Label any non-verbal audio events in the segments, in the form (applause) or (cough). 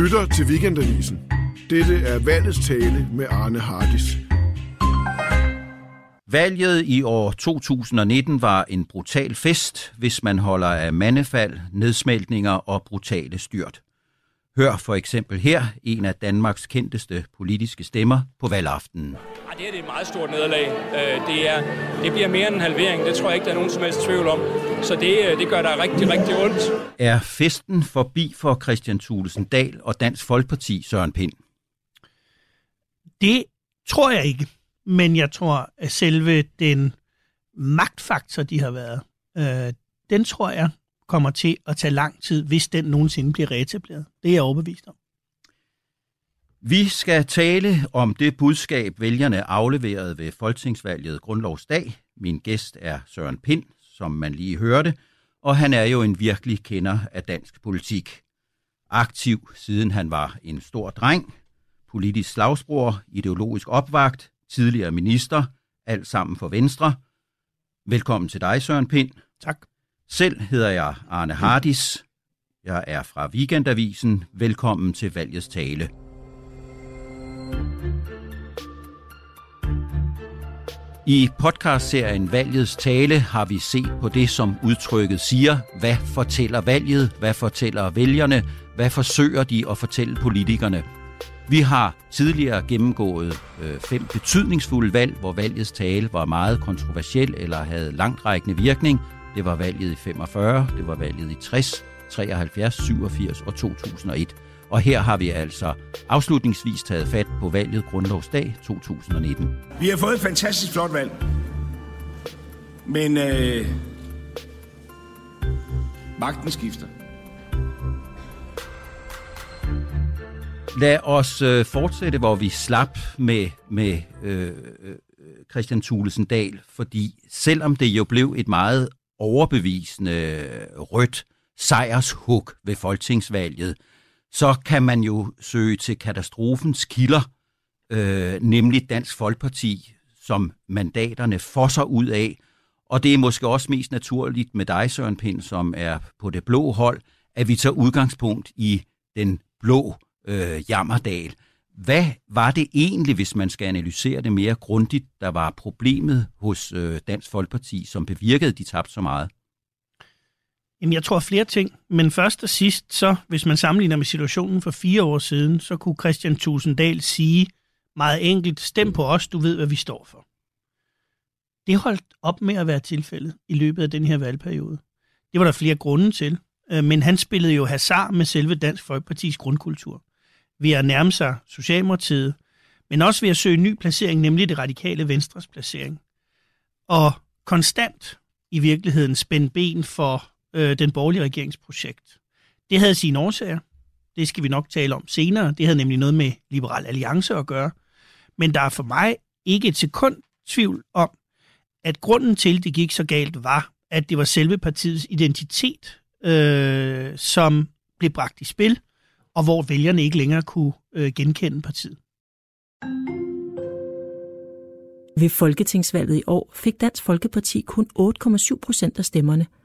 lytter til Weekendavisen. Dette er valgets tale med Arne Hardis. Valget i år 2019 var en brutal fest, hvis man holder af mandefald, nedsmeltninger og brutale styrt. Hør for eksempel her en af Danmarks kendteste politiske stemmer på valgaftenen. Ja, det er et meget stort nederlag. Øh, det, er, det bliver mere end en halvering, det tror jeg ikke, der er nogen som helst tvivl om. Så det, øh, det gør der rigtig, rigtig ondt. Er festen forbi for Christian Thulesen Dahl og Dansk Folkeparti, Søren Pind? Det tror jeg ikke, men jeg tror, at selve den magtfaktor, de har været, øh, den tror jeg kommer til at tage lang tid, hvis den nogensinde bliver reetableret. Det er jeg overbevist om. Vi skal tale om det budskab, vælgerne afleverede ved Folketingsvalget Grundlovsdag. Min gæst er Søren Pind, som man lige hørte, og han er jo en virkelig kender af dansk politik. Aktiv siden han var en stor dreng, politisk slagsbror, ideologisk opvagt, tidligere minister, alt sammen for Venstre. Velkommen til dig, Søren Pind. Tak. Selv hedder jeg Arne Hardis. Jeg er fra Weekendavisen. Velkommen til valgets tale. I podcastserien Valgets Tale har vi set på det, som udtrykket siger. Hvad fortæller valget? Hvad fortæller vælgerne? Hvad forsøger de at fortælle politikerne? Vi har tidligere gennemgået øh, fem betydningsfulde valg, hvor valgets tale var meget kontroversiel eller havde langtrækkende virkning. Det var valget i 45, det var valget i 60, 73, 87 og 2001. Og her har vi altså afslutningsvis taget fat på valget Grundlovsdag 2019. Vi har fået et fantastisk flot valg. Men øh, magten skifter. Lad os øh, fortsætte, hvor vi slap med, med øh, Christian Thulesen Dahl, fordi selvom det jo blev et meget overbevisende rødt sejrshug ved folketingsvalget, så kan man jo søge til katastrofens kilder, øh, nemlig Dansk Folkeparti, som mandaterne fosser ud af. Og det er måske også mest naturligt med dig, Søren Pind, som er på det blå hold, at vi tager udgangspunkt i den blå øh, jammerdal. Hvad var det egentlig, hvis man skal analysere det mere grundigt, der var problemet hos øh, Dansk Folkeparti, som bevirkede, at de tabte så meget? Jamen, jeg tror flere ting, men først og sidst, så hvis man sammenligner med situationen for fire år siden, så kunne Christian Tusinddal sige meget enkelt, stem på os, du ved, hvad vi står for. Det holdt op med at være tilfældet i løbet af den her valgperiode. Det var der flere grunde til, øh, men han spillede jo hasard med selve Dansk Folkepartis grundkultur. Ved at nærme sig Socialdemokratiet, men også ved at søge en ny placering, nemlig det radikale Venstres placering. Og konstant i virkeligheden spænde ben for øh, den borgerlige regeringsprojekt. Det havde sine årsager. Det skal vi nok tale om senere. Det havde nemlig noget med Liberal Alliance at gøre. Men der er for mig ikke et sekund tvivl om, at grunden til, at det gik så galt, var, at det var selve partiets identitet, øh, som blev bragt i spil, og hvor vælgerne ikke længere kunne øh, genkende partiet. Ved folketingsvalget i år fik Dansk Folkeparti kun 8,7 procent af stemmerne –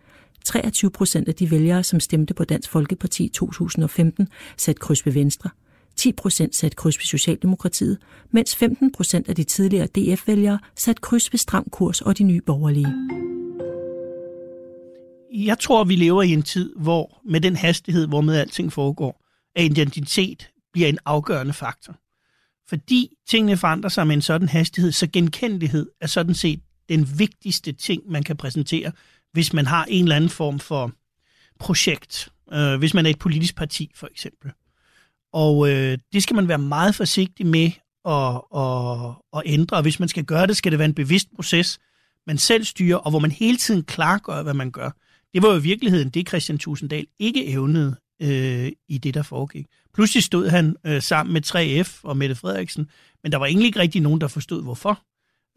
23 procent af de vælgere, som stemte på Dansk Folkeparti i 2015, satte kryds ved Venstre. 10 procent satte kryds ved Socialdemokratiet, mens 15 procent af de tidligere DF-vælgere satte kryds ved Stram Kurs og de nye borgerlige. Jeg tror, vi lever i en tid, hvor med den hastighed, hvor med alting foregår, at identitet bliver en afgørende faktor. Fordi tingene forandrer sig med en sådan hastighed, så genkendelighed er sådan set den vigtigste ting, man kan præsentere hvis man har en eller anden form for projekt. Øh, hvis man er et politisk parti, for eksempel. Og øh, det skal man være meget forsigtig med at, at, at ændre. Og hvis man skal gøre det, skal det være en bevidst proces, man selv styrer, og hvor man hele tiden klargør, hvad man gør. Det var jo i virkeligheden det, Christian Tusinddal ikke evnede øh, i det, der foregik. Pludselig stod han øh, sammen med 3F og Mette Frederiksen, men der var egentlig ikke rigtig nogen, der forstod, hvorfor.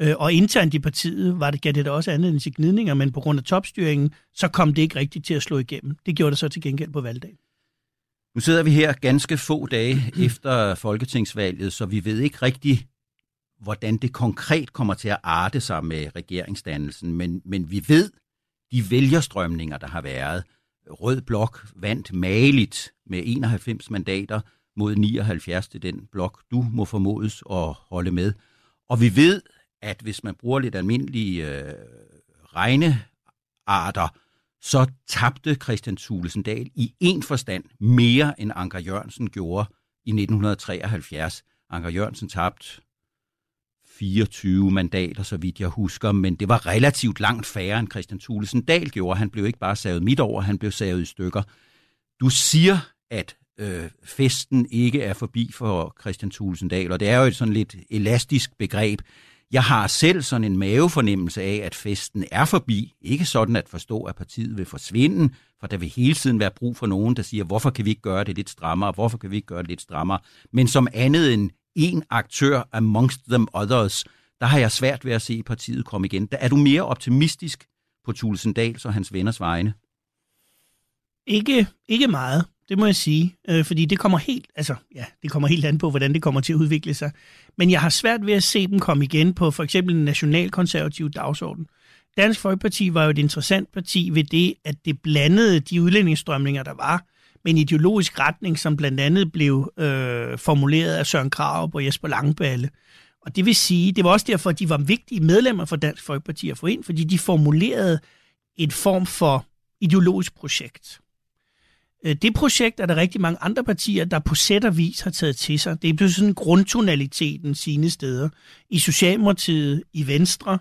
Øh, og internt i partiet var det, gav det da også andet end til gnidninger, men på grund af topstyringen, så kom det ikke rigtigt til at slå igennem. Det gjorde det så til gengæld på valgdagen. Nu sidder vi her ganske få dage (clears throat) efter folketingsvalget, så vi ved ikke rigtigt, hvordan det konkret kommer til at arte sig med regeringsdannelsen, men, men vi ved, de vælgerstrømninger, der har været. Rød Blok vandt maligt med 91 mandater mod 79 til den blok, du må formodes at holde med. Og vi ved, at hvis man bruger lidt almindelige øh, regnearter, så tabte Christian Thulesen Dahl i en forstand mere, end Anker Jørgensen gjorde i 1973. Anker Jørgensen tabte 24 mandater, så vidt jeg husker, men det var relativt langt færre, end Christian Thulesen Dahl gjorde. Han blev ikke bare savet midt over, han blev savet i stykker. Du siger, at øh, festen ikke er forbi for Christian Thulesen Dahl, og det er jo et sådan lidt elastisk begreb. Jeg har selv sådan en mavefornemmelse af, at festen er forbi. Ikke sådan at forstå, at partiet vil forsvinde, for der vil hele tiden være brug for nogen, der siger, hvorfor kan vi ikke gøre det lidt strammere, hvorfor kan vi ikke gøre det lidt strammere. Men som andet end en aktør amongst them others, der har jeg svært ved at se partiet komme igen. Der er du mere optimistisk på Tulsendals og hans venners vegne? Ikke, ikke meget, det må jeg sige, øh, fordi det kommer helt, altså ja, det kommer helt an på, hvordan det kommer til at udvikle sig. Men jeg har svært ved at se dem komme igen på for eksempel en nationalkonservativ dagsorden. Dansk Folkeparti var jo et interessant parti ved det, at det blandede de udlændingsstrømninger, der var, med en ideologisk retning, som blandt andet blev øh, formuleret af Søren Krav og Jesper Langballe. Og det vil sige, det var også derfor, at de var vigtige medlemmer for Dansk Folkeparti at få ind, fordi de formulerede et form for ideologisk projekt. Øh, det projekt er der rigtig mange andre partier, der på sæt og vis har taget til sig. Det er blevet sådan grundtonaliteten sine steder. I Socialdemokratiet, i Venstre,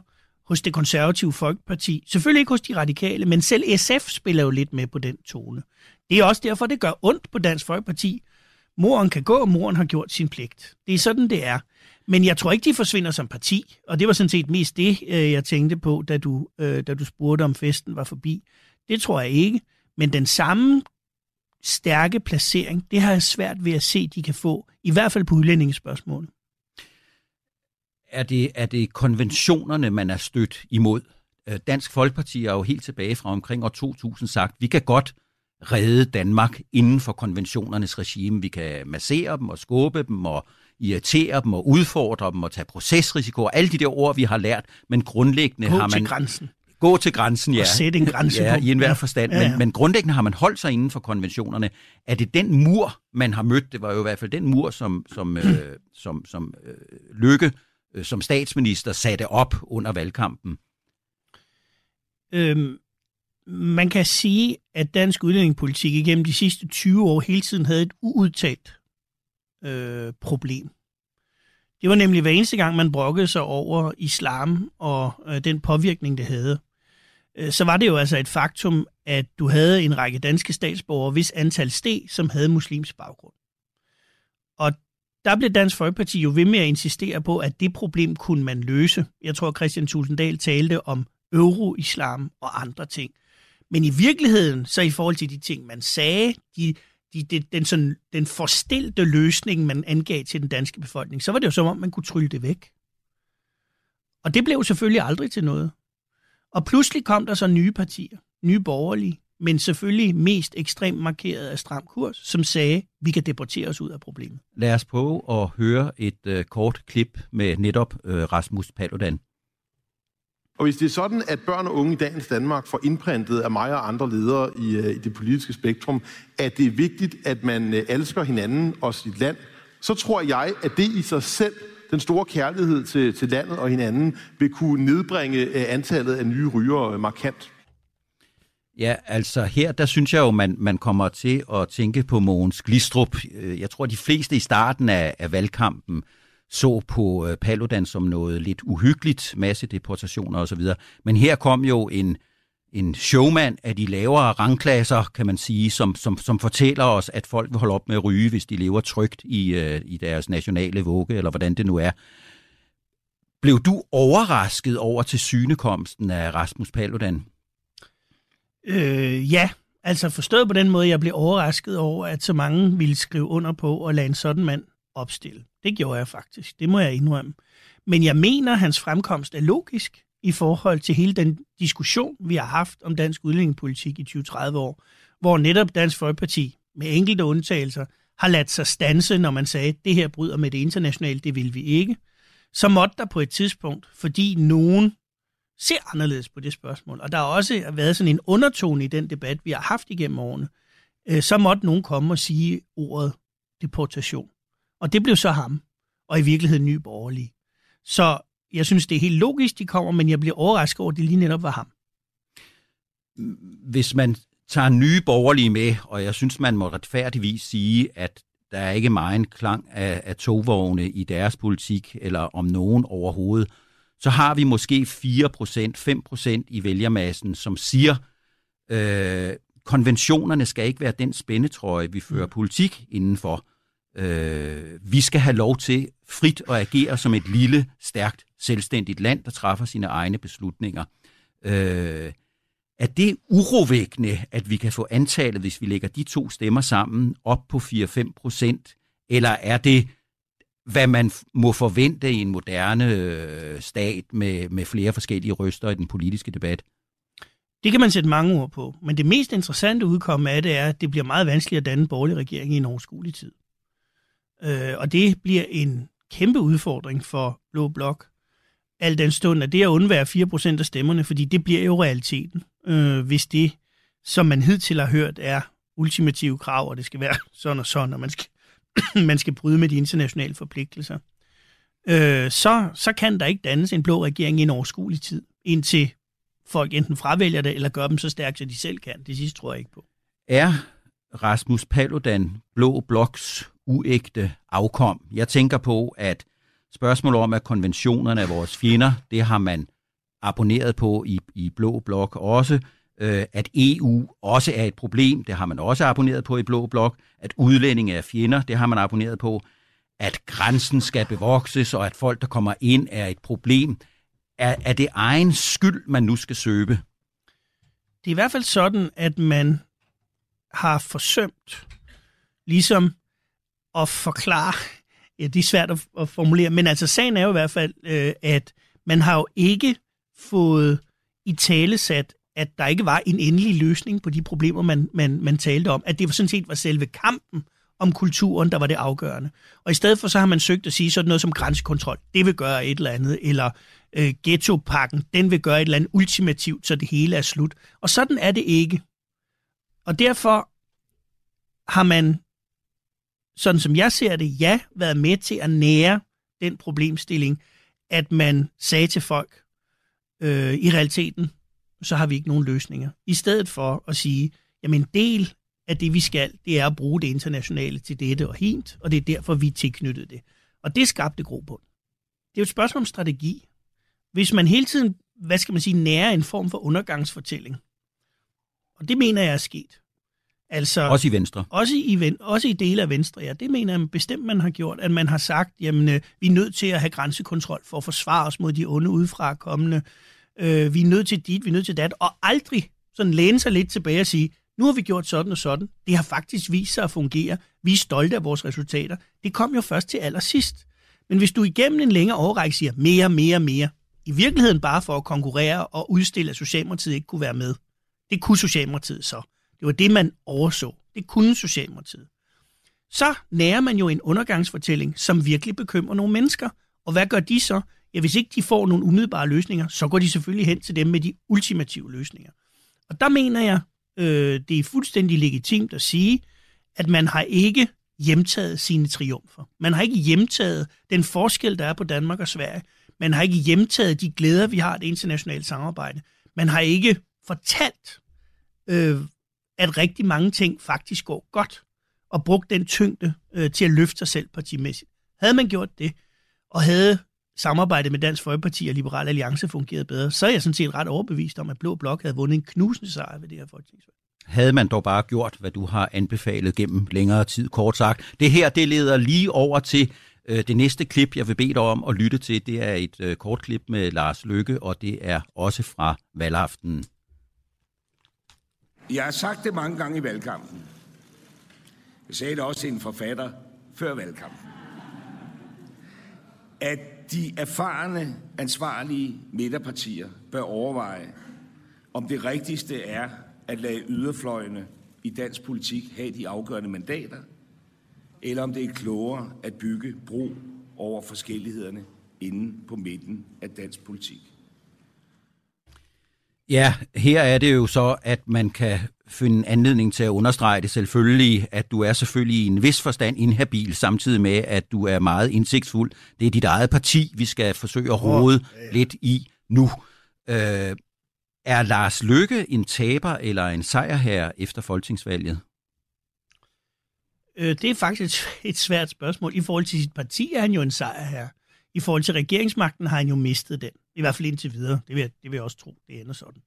hos det konservative Folkeparti. Selvfølgelig ikke hos de radikale, men selv SF spiller jo lidt med på den tone. Det er også derfor, det gør ondt på Dansk Folkeparti. Moren kan gå, og moren har gjort sin pligt. Det er sådan, det er. Men jeg tror ikke, de forsvinder som parti, og det var sådan set mest det, øh, jeg tænkte på, da du, øh, da du spurgte, om festen var forbi. Det tror jeg ikke. Men den samme stærke placering, det har jeg svært ved at se, de kan få, i hvert fald på udlændingsspørgsmålet. Er det, er det konventionerne, man er stødt imod? Øh, Dansk Folkeparti er jo helt tilbage fra omkring år 2000 sagt, vi kan godt redde Danmark inden for konventionernes regime. Vi kan massere dem og skubbe dem og irritere dem og udfordre dem og tage procesrisiko og alle de der ord, vi har lært, men grundlæggende Gå har man... til grænsen. Gå til grænsen, ja. Og sætte en grænse ja, på. i enhver forstand. Ja, ja. Men, men grundlæggende har man holdt sig inden for konventionerne. Er det den mur, man har mødt? Det var jo i hvert fald den mur, som, som, øh, (clears throat) som, som øh, Lykke øh, som statsminister satte op under valgkampen. Øhm, man kan sige, at dansk udlændingepolitik igennem de sidste 20 år hele tiden havde et uudtalt øh, problem. Det var nemlig hver eneste gang, man brokkede sig over islam og øh, den påvirkning, det havde. Øh, så var det jo altså et faktum, at du havde en række danske statsborgere, hvis antal steg, som havde muslimsk baggrund. Og der blev Dansk Folkeparti jo ved med at insistere på, at det problem kunne man løse. Jeg tror, Christian Tulsendal talte om euro-islam og andre ting. Men i virkeligheden, så i forhold til de ting, man sagde, de, de, de, den, sådan, den forstilte løsning, man angav til den danske befolkning, så var det jo som om, man kunne trylle det væk. Og det blev selvfølgelig aldrig til noget. Og pludselig kom der så nye partier, nye borgerlige, men selvfølgelig mest ekstremt markeret af stram kurs, som sagde, vi kan deportere os ud af problemet. Lad os prøve at høre et øh, kort klip med netop øh, Rasmus Paludan. Og hvis det er sådan, at børn og unge i dagens Danmark får indprintet af mig og andre ledere i, øh, i det politiske spektrum, at det er vigtigt, at man øh, elsker hinanden og sit land, så tror jeg, at det i sig selv, den store kærlighed til, til landet og hinanden, vil kunne nedbringe øh, antallet af nye rygere markant. Ja, altså her, der synes jeg jo, man, man kommer til at tænke på Mogens Glistrup. Jeg tror, de fleste i starten af, af valgkampen så på øh, Paludan som noget lidt uhyggeligt, masse deportationer osv. Men her kom jo en, en showman af de lavere rangklasser, kan man sige, som, som, som fortæller os, at folk vil holde op med at ryge, hvis de lever trygt i, øh, i deres nationale vugge, eller hvordan det nu er. Blev du overrasket over til synekomsten af Rasmus Paludan? Øh, ja, altså forstået på den måde, jeg blev overrasket over, at så mange ville skrive under på at lade en sådan mand opstille. Det gjorde jeg faktisk, det må jeg indrømme. Men jeg mener, at hans fremkomst er logisk i forhold til hele den diskussion, vi har haft om dansk udlændingepolitik i 20-30 år, hvor netop Dansk Folkeparti, med enkelte undtagelser, har ladt sig stanse, når man sagde, at det her bryder med det internationale, det vil vi ikke. Så måtte der på et tidspunkt, fordi nogen ser anderledes på det spørgsmål, og der har også været sådan en undertone i den debat, vi har haft igennem årene, øh, så måtte nogen komme og sige ordet deportation. Og det blev så ham, og i virkeligheden ny borgerlige. Så jeg synes, det er helt logisk, de kommer, men jeg bliver overrasket over, at det lige netop var ham. Hvis man tager nye borgerlige med, og jeg synes, man må retfærdigvis sige, at der er ikke meget en klang af, af togvogne i deres politik, eller om nogen overhovedet, så har vi måske 4%, 5% i vælgermassen, som siger, øh, konventionerne skal ikke være den spændetrøje, vi fører mm. politik indenfor. Øh, vi skal have lov til frit at agere som et lille, stærkt, selvstændigt land, der træffer sine egne beslutninger. Øh, er det urovækkende, at vi kan få antallet, hvis vi lægger de to stemmer sammen, op på 4-5 procent? Eller er det, hvad man må forvente i en moderne øh, stat med, med flere forskellige røster i den politiske debat? Det kan man sætte mange ord på. Men det mest interessante udkomme af det er, at det bliver meget vanskeligt at danne en borgerlig regering i en overskuelig tid. Øh, og det bliver en kæmpe udfordring for Blå Blok, al den stund, at det at undvære 4% af stemmerne, fordi det bliver jo realiteten, øh, hvis det, som man hidtil har hørt, er ultimative krav, og det skal være (laughs) sådan og sådan, og man skal, (clears throat) man skal bryde med de internationale forpligtelser, øh, så, så kan der ikke dannes en blå regering i en overskuelig tid, indtil folk enten fravælger det, eller gør dem så stærkt, så de selv kan. Det sidste tror jeg ikke på. Er Rasmus Paludan Blå Bloks uægte afkom? Jeg tænker på, at spørgsmålet om, at konventionerne er vores fjender, det har man abonneret på i, i Blå Blok også. Øh, at EU også er et problem, det har man også abonneret på i Blå Blok. At udlændinge er fjender, det har man abonneret på. At grænsen skal bevokses, og at folk, der kommer ind, er et problem. Er, er det egen skyld, man nu skal søge? Det er i hvert fald sådan, at man har forsømt ligesom at forklare, ja, det er svært at, at formulere, men altså sagen er jo i hvert fald, øh, at man har jo ikke fået i tale sat, at der ikke var en endelig løsning på de problemer, man, man, man talte om. At det sådan set var selve kampen om kulturen, der var det afgørende. Og i stedet for så har man søgt at sige sådan noget som grænsekontrol. Det vil gøre et eller andet. Eller øh, ghettopakken, den vil gøre et eller andet ultimativt, så det hele er slut. Og sådan er det ikke. Og derfor har man, sådan som jeg ser det, ja, været med til at nære den problemstilling, at man sagde til folk, øh, i realiteten, så har vi ikke nogen løsninger. I stedet for at sige, jamen en del af det, vi skal, det er at bruge det internationale til dette og hint, og det er derfor, vi tilknyttede tilknyttet det. Og det skabte grobund. Det er jo et spørgsmål om strategi. Hvis man hele tiden, hvad skal man sige, nærer en form for undergangsfortælling, og det mener jeg er sket. Altså, også i Venstre? Også i, også i dele af Venstre, ja. Det mener jeg bestemt, man har gjort. At man har sagt, jamen, øh, vi er nødt til at have grænsekontrol for at forsvare os mod de onde udefra kommende. Øh, vi er nødt til dit, vi er nødt til dat. Og aldrig sådan læne sig lidt tilbage og sige, nu har vi gjort sådan og sådan. Det har faktisk vist sig at fungere. Vi er stolte af vores resultater. Det kom jo først til allersidst. Men hvis du igennem en længere overrække siger mere, mere, mere, i virkeligheden bare for at konkurrere og udstille, at Socialdemokratiet ikke kunne være med. Det kunne Socialdemokratiet så. Det var det, man overså. Det kunne Socialdemokratiet. Så nærer man jo en undergangsfortælling, som virkelig bekymrer nogle mennesker. Og hvad gør de så? Ja, hvis ikke de får nogle umiddelbare løsninger, så går de selvfølgelig hen til dem med de ultimative løsninger. Og der mener jeg, øh, det er fuldstændig legitimt at sige, at man har ikke hjemtaget sine triumfer. Man har ikke hjemtaget den forskel, der er på Danmark og Sverige. Man har ikke hjemtaget de glæder, vi har af det internationale samarbejde. Man har ikke fortalt, øh, at rigtig mange ting faktisk går godt, og brugt den tyngde øh, til at løfte sig selv partimæssigt. Havde man gjort det, og havde samarbejdet med Dansk Folkeparti og Liberal Alliance fungeret bedre, så er jeg sådan set ret overbevist om, at Blå Blok havde vundet en knusende sejr ved det her folketingsvalg. Havde man dog bare gjort, hvad du har anbefalet gennem længere tid, kort sagt. Det her, det leder lige over til øh, det næste klip, jeg vil bede dig om at lytte til. Det er et øh, kort klip med Lars Lykke, og det er også fra valgaftenen. Jeg har sagt det mange gange i valgkampen. Jeg sagde det også til en forfatter før valgkampen. At de erfarne, ansvarlige midterpartier bør overveje, om det rigtigste er at lade yderfløjene i dansk politik have de afgørende mandater, eller om det er klogere at bygge bro over forskellighederne inden på midten af dansk politik. Ja, her er det jo så, at man kan finde anledning til at understrege det selvfølgelig, at du er selvfølgelig i en vis forstand inhabil, samtidig med, at du er meget indsigtsfuld. Det er dit eget parti, vi skal forsøge at rode oh, ja, lidt i nu. Øh, er Lars Lykke en taber eller en her efter folketingsvalget? Øh, det er faktisk (laughs) et svært spørgsmål. I forhold til sit parti er han jo en her. I forhold til regeringsmagten har han jo mistet den. I hvert fald indtil videre. Det vil jeg, det vil jeg også tro, det ender sådan.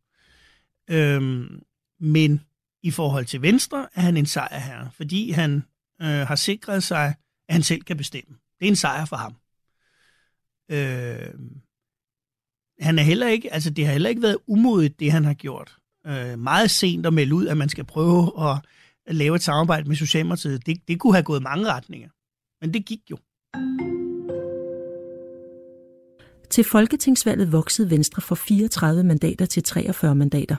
Øhm, men i forhold til Venstre er han en sejr her, fordi han øh, har sikret sig, at han selv kan bestemme. Det er en sejr for ham. Øh, han er heller ikke, altså det har heller ikke været umodigt, det han har gjort. Øh, meget sent at melde ud, at man skal prøve at, at lave et samarbejde med Socialdemokratiet. Det, det kunne have gået mange retninger. Men det gik jo. Til folketingsvalget voksede Venstre fra 34 mandater til 43 mandater.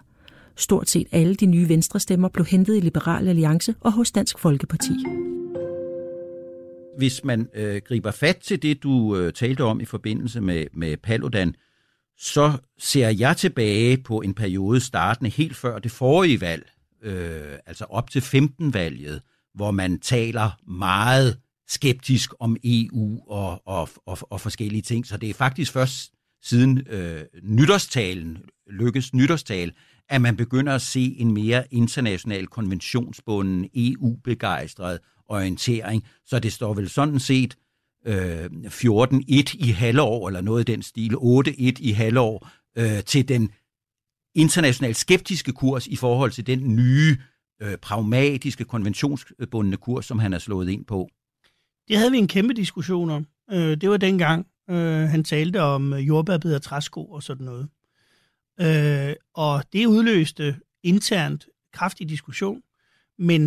Stort set alle de nye venstrestemmer blev hentet i Liberal Alliance og hos Dansk Folkeparti. Hvis man øh, griber fat til det, du øh, talte om i forbindelse med, med Paludan, så ser jeg tilbage på en periode startende helt før det forrige valg, øh, altså op til 15-valget, hvor man taler meget skeptisk om EU og, og, og, og forskellige ting. Så det er faktisk først siden øh, nytårstalen, lykkes nytårstal, at man begynder at se en mere international konventionsbunden, EU-begejstret orientering. Så det står vel sådan set øh, 14-1 i halvår, eller noget i den stil, 8-1 i halvår, øh, til den internationalt skeptiske kurs i forhold til den nye, øh, pragmatiske, konventionsbundne kurs, som han er slået ind på. Det havde vi en kæmpe diskussion om. Øh, det var dengang, øh, han talte om øh, jordbærbid og træsko og sådan noget. Øh, og det udløste internt kraftig diskussion, men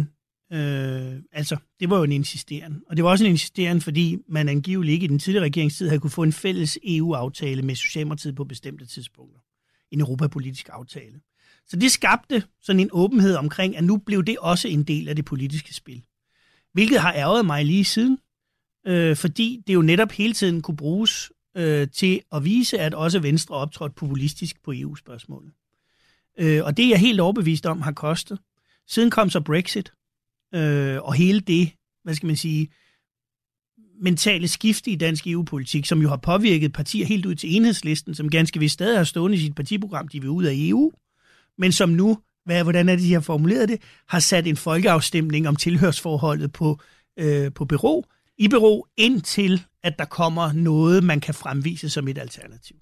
øh, altså, det var jo en insisteren. Og det var også en insisteren, fordi man angiveligt ikke i den tidligere regeringstid havde kunne få en fælles EU-aftale med Socialdemokratiet på bestemte tidspunkter. En europapolitisk aftale. Så det skabte sådan en åbenhed omkring, at nu blev det også en del af det politiske spil. Hvilket har ærget mig lige siden, øh, fordi det jo netop hele tiden kunne bruges øh, til at vise, at også Venstre optrådte populistisk på EU-spørgsmålet. Øh, og det er jeg helt overbevist om har kostet. Siden kom så Brexit, øh, og hele det, hvad skal man sige, mentale skifte i dansk EU-politik, som jo har påvirket partier helt ud til enhedslisten, som ganske vist stadig har stående i sit partiprogram, de vil ud af EU, men som nu, hvad, hvordan er det, de har formuleret det, har sat en folkeafstemning om tilhørsforholdet på, øh, på bureau, i bero, indtil at der kommer noget, man kan fremvise som et alternativ.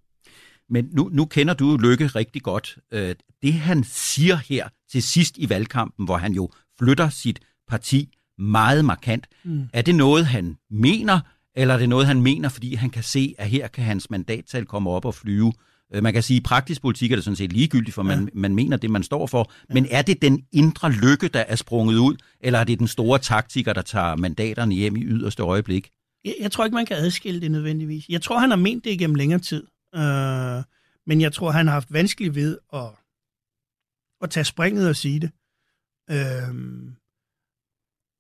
Men nu, nu kender du Lykke rigtig godt. Øh, det han siger her til sidst i valgkampen, hvor han jo flytter sit parti meget markant, mm. er det noget, han mener, eller er det noget, han mener, fordi han kan se, at her kan hans mandattal komme op og flyve? Øh, man kan sige, at i praktisk politik er det sådan set ligegyldigt, for man, ja. man mener det, man står for. Ja. Men er det den indre lykke, der er sprunget ud, eller er det den store taktiker, der tager mandaterne hjem i yderste øjeblik? Jeg, jeg tror ikke, man kan adskille det nødvendigvis. Jeg tror, han har ment det igennem længere tid. Øh, men jeg tror, han har haft vanskeligt ved at, at tage springet og sige det. Øh,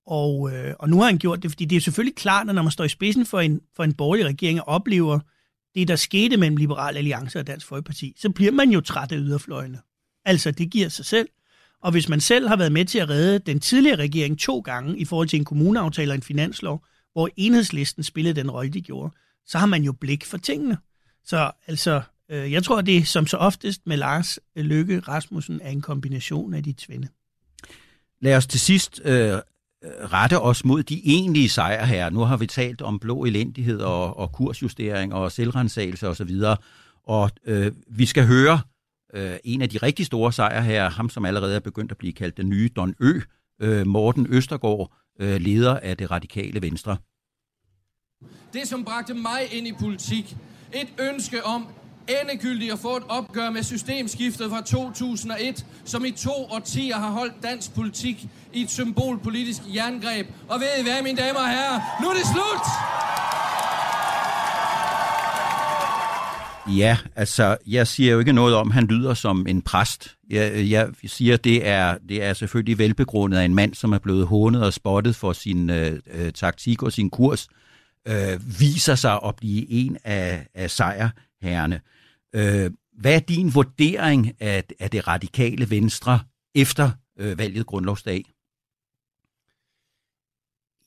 og, øh, og nu har han gjort det, fordi det er selvfølgelig klart, at når man står i spidsen for en, for en borgerlig regering og oplever det, der skete mellem Liberal Alliance og Dansk Folkeparti, så bliver man jo træt af yderfløjene. Altså, det giver sig selv. Og hvis man selv har været med til at redde den tidligere regering to gange i forhold til en kommuneaftale og en finanslov, hvor enhedslisten spillede den rolle, de gjorde, så har man jo blik for tingene. Så altså, øh, jeg tror, det som så oftest med Lars Løkke Rasmussen er en kombination af de tvinde. Lad os til sidst øh, rette os mod de egentlige sejre her. Nu har vi talt om blå elendighed og, og kursjustering og selvrensagelse osv. Og, og øh, vi skal høre øh, en af de rigtig store sejre her, ham som allerede er begyndt at blive kaldt den nye Don Ø, øh, Morten Østergaard, øh, leder af det radikale Venstre. Det, som bragte mig ind i politik, et ønske om endegyldigt at få et opgør med systemskiftet fra 2001, som i to årtier har holdt dansk politik i et symbolpolitisk jerngreb. Og ved I hvad, mine damer og herrer? Nu er det slut! Ja, altså, jeg siger jo ikke noget om, at han lyder som en præst. Jeg, jeg siger, det er, det er selvfølgelig velbegrundet af en mand, som er blevet hånet og spottet for sin øh, øh taktik og sin kurs, øh, viser sig at blive en af, af herrene. Øh, hvad er din vurdering af, af det radikale venstre efter øh, valget grundlovsdag?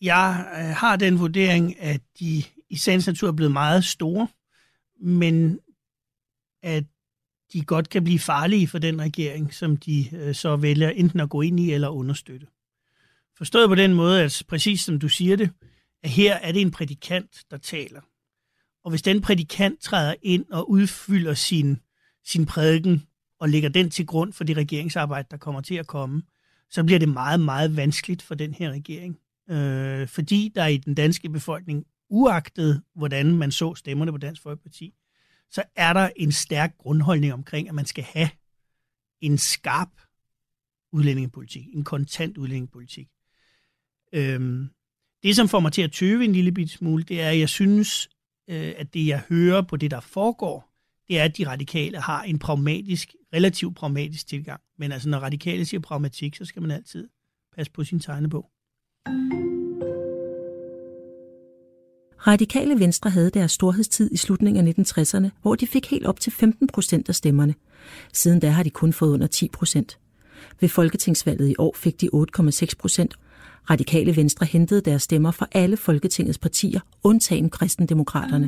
Jeg øh, har den vurdering, at de i sagens natur er blevet meget store, men at de godt kan blive farlige for den regering, som de øh, så vælger enten at gå ind i eller understøtte. Forstået på den måde, at præcis som du siger det, at her er det en prædikant, der taler. Og hvis den prædikant træder ind og udfylder sin, sin prædiken og lægger den til grund for det regeringsarbejde, der kommer til at komme, så bliver det meget, meget vanskeligt for den her regering. Øh, fordi der i den danske befolkning, uagtet hvordan man så stemmerne på Dansk Folkeparti, så er der en stærk grundholdning omkring, at man skal have en skarp udlændingepolitik, en kontant udlændingepolitik. Øhm, det, som får mig til at tøve en lille bit smule, det er, at jeg synes, øh, at det, jeg hører på det, der foregår, det er, at de radikale har en pragmatisk, relativt pragmatisk tilgang. Men altså, når radikale siger pragmatik, så skal man altid passe på sin tegnebog. Radikale Venstre havde deres storhedstid i slutningen af 1960'erne, hvor de fik helt op til 15 procent af stemmerne. Siden da har de kun fået under 10 procent. Ved folketingsvalget i år fik de 8,6 procent. Radikale Venstre hentede deres stemmer fra alle Folketingets partier, undtagen kristendemokraterne.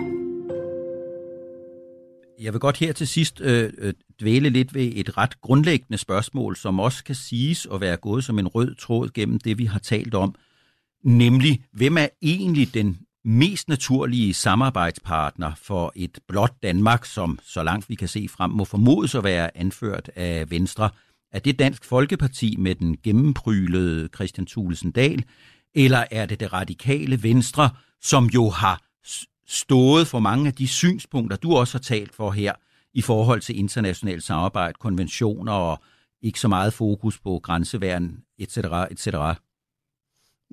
Jeg vil godt her til sidst øh, øh, dvæle lidt ved et ret grundlæggende spørgsmål, som også kan siges at være gået som en rød tråd gennem det, vi har talt om, nemlig hvem er egentlig den mest naturlige samarbejdspartner for et blot Danmark, som så langt vi kan se frem må formodes at være anført af Venstre. Er det Dansk Folkeparti med den gennemprylede Christian Thulesen Dahl, eller er det det radikale Venstre, som jo har stået for mange af de synspunkter, du også har talt for her, i forhold til internationalt samarbejde, konventioner og ikke så meget fokus på grænseværn, etc., etc.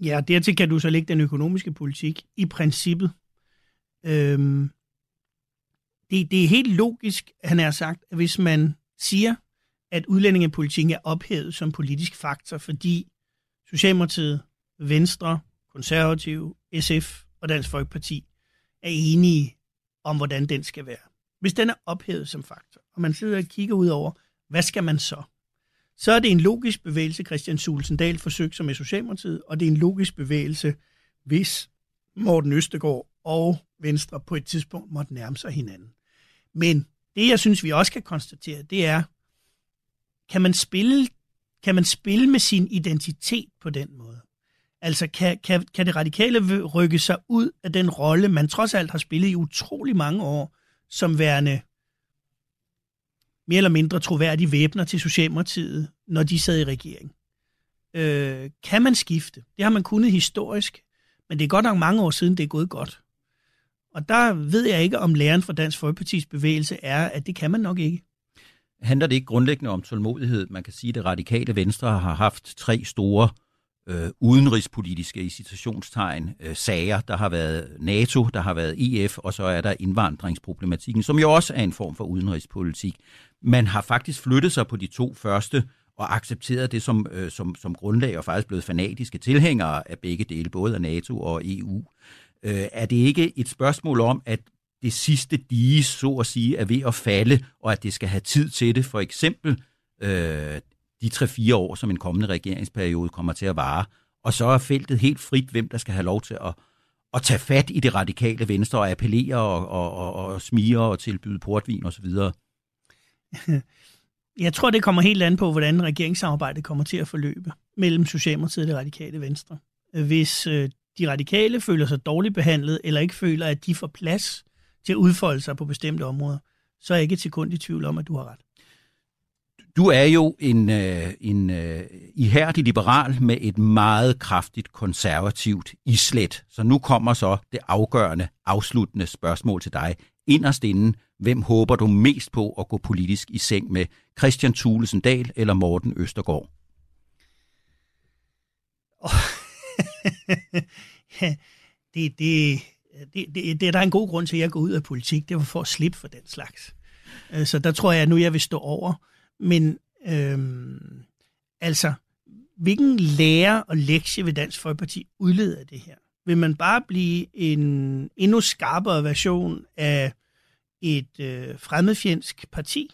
Ja, dertil kan du så lægge den økonomiske politik i princippet. Øhm, det, det er helt logisk, han har sagt, at hvis man siger, at udlændingepolitikken er ophævet som politisk faktor, fordi Socialdemokratiet, Venstre, Konservative, SF og Dansk Folkeparti er enige om, hvordan den skal være. Hvis den er ophævet som faktor, og man sidder og kigger ud over, hvad skal man så? så er det en logisk bevægelse, Christian Sulsendal forsøgte sig med Socialdemokratiet, og det er en logisk bevægelse, hvis Morten Østegård og Venstre på et tidspunkt måtte nærme sig hinanden. Men det, jeg synes, vi også kan konstatere, det er, kan man spille, kan man spille med sin identitet på den måde? Altså, kan, kan, kan det radikale rykke sig ud af den rolle, man trods alt har spillet i utrolig mange år, som værende mere eller mindre troværdige væbner til Socialdemokratiet, når de sad i regering. Øh, kan man skifte? Det har man kunnet historisk, men det er godt nok mange år siden, det er gået godt. Og der ved jeg ikke, om læren fra Dansk Folkepartis bevægelse er, at det kan man nok ikke. Handler det ikke grundlæggende om tålmodighed? Man kan sige, at det radikale venstre har haft tre store øh, udenrigspolitiske i citationstegn øh, sager. Der har været NATO, der har været EF, og så er der indvandringsproblematikken, som jo også er en form for udenrigspolitik. Man har faktisk flyttet sig på de to første og accepteret det som, øh, som, som grundlag, og faktisk blevet fanatiske tilhængere af begge dele, både af NATO og EU. Øh, er det ikke et spørgsmål om, at det sidste dige, så at sige, er ved at falde, og at det skal have tid til det, for eksempel øh, de 3-4 år, som en kommende regeringsperiode kommer til at vare. Og så er feltet helt frit, hvem der skal have lov til at, at tage fat i det radikale venstre og appellere og, og, og, og smige og tilbyde portvin osv. Jeg tror, det kommer helt an på, hvordan regeringssamarbejdet kommer til at forløbe mellem Socialdemokratiet og det radikale venstre. Hvis øh, de radikale føler sig dårligt behandlet, eller ikke føler, at de får plads til at udfolde sig på bestemte områder, så er jeg ikke et sekund i tvivl om, at du har ret. Du er jo en, øh, en uh, ihærdig liberal med et meget kraftigt konservativt islet. Så nu kommer så det afgørende, afsluttende spørgsmål til dig. Inderst inden, hvem håber du mest på at gå politisk i seng med? Christian Thulesen Dahl eller Morten Østergaard? (laughs) Oh. det, det, det, det, det, der en god grund til, at jeg går ud af politik. Det var for at slippe for den slags. Øh, så der tror jeg, at nu jeg vil stå over. Men øhm, altså, hvilken lære og lektie vil Dansk Folkeparti udlede af det her? Vil man bare blive en endnu skarpere version af et øh, fremmedfjendsk parti?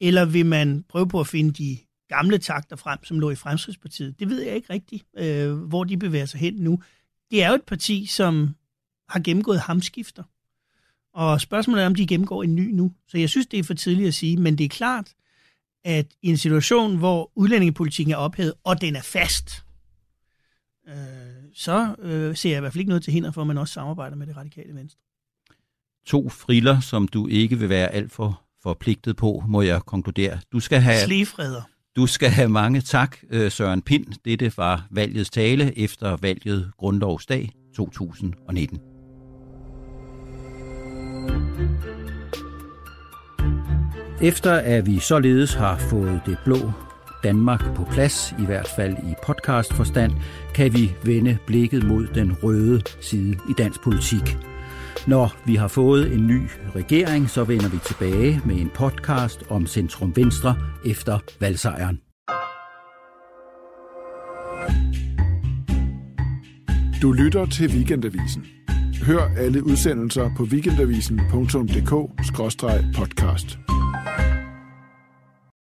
Eller vil man prøve på at finde de gamle takter frem, som lå i Fremskridspartiet. Det ved jeg ikke rigtigt, øh, hvor de bevæger sig hen nu. Det er jo et parti, som har gennemgået hamskifter. Og spørgsmålet er, om de gennemgår en ny nu. Så jeg synes, det er for tidligt at sige, men det er klart, at i en situation, hvor udlændingepolitikken er ophævet, og den er fast, øh, så øh, ser jeg i hvert fald ikke noget til hinder for, at man også samarbejder med det radikale venstre. To friller, som du ikke vil være alt for forpligtet på, må jeg konkludere. Du skal have... Slefreder. Du skal have mange tak, øh, Søren Pind. Dette var valgets tale efter valget Grundlovsdag 2019. Efter at vi således har fået det blå Danmark på plads, i hvert fald i podcastforstand, kan vi vende blikket mod den røde side i dansk politik. Når vi har fået en ny regering, så vender vi tilbage med en podcast om Centrum Venstre efter valgsejren. Du lytter til Weekendavisen. Hør alle udsendelser på weekendavisen.dk-podcast.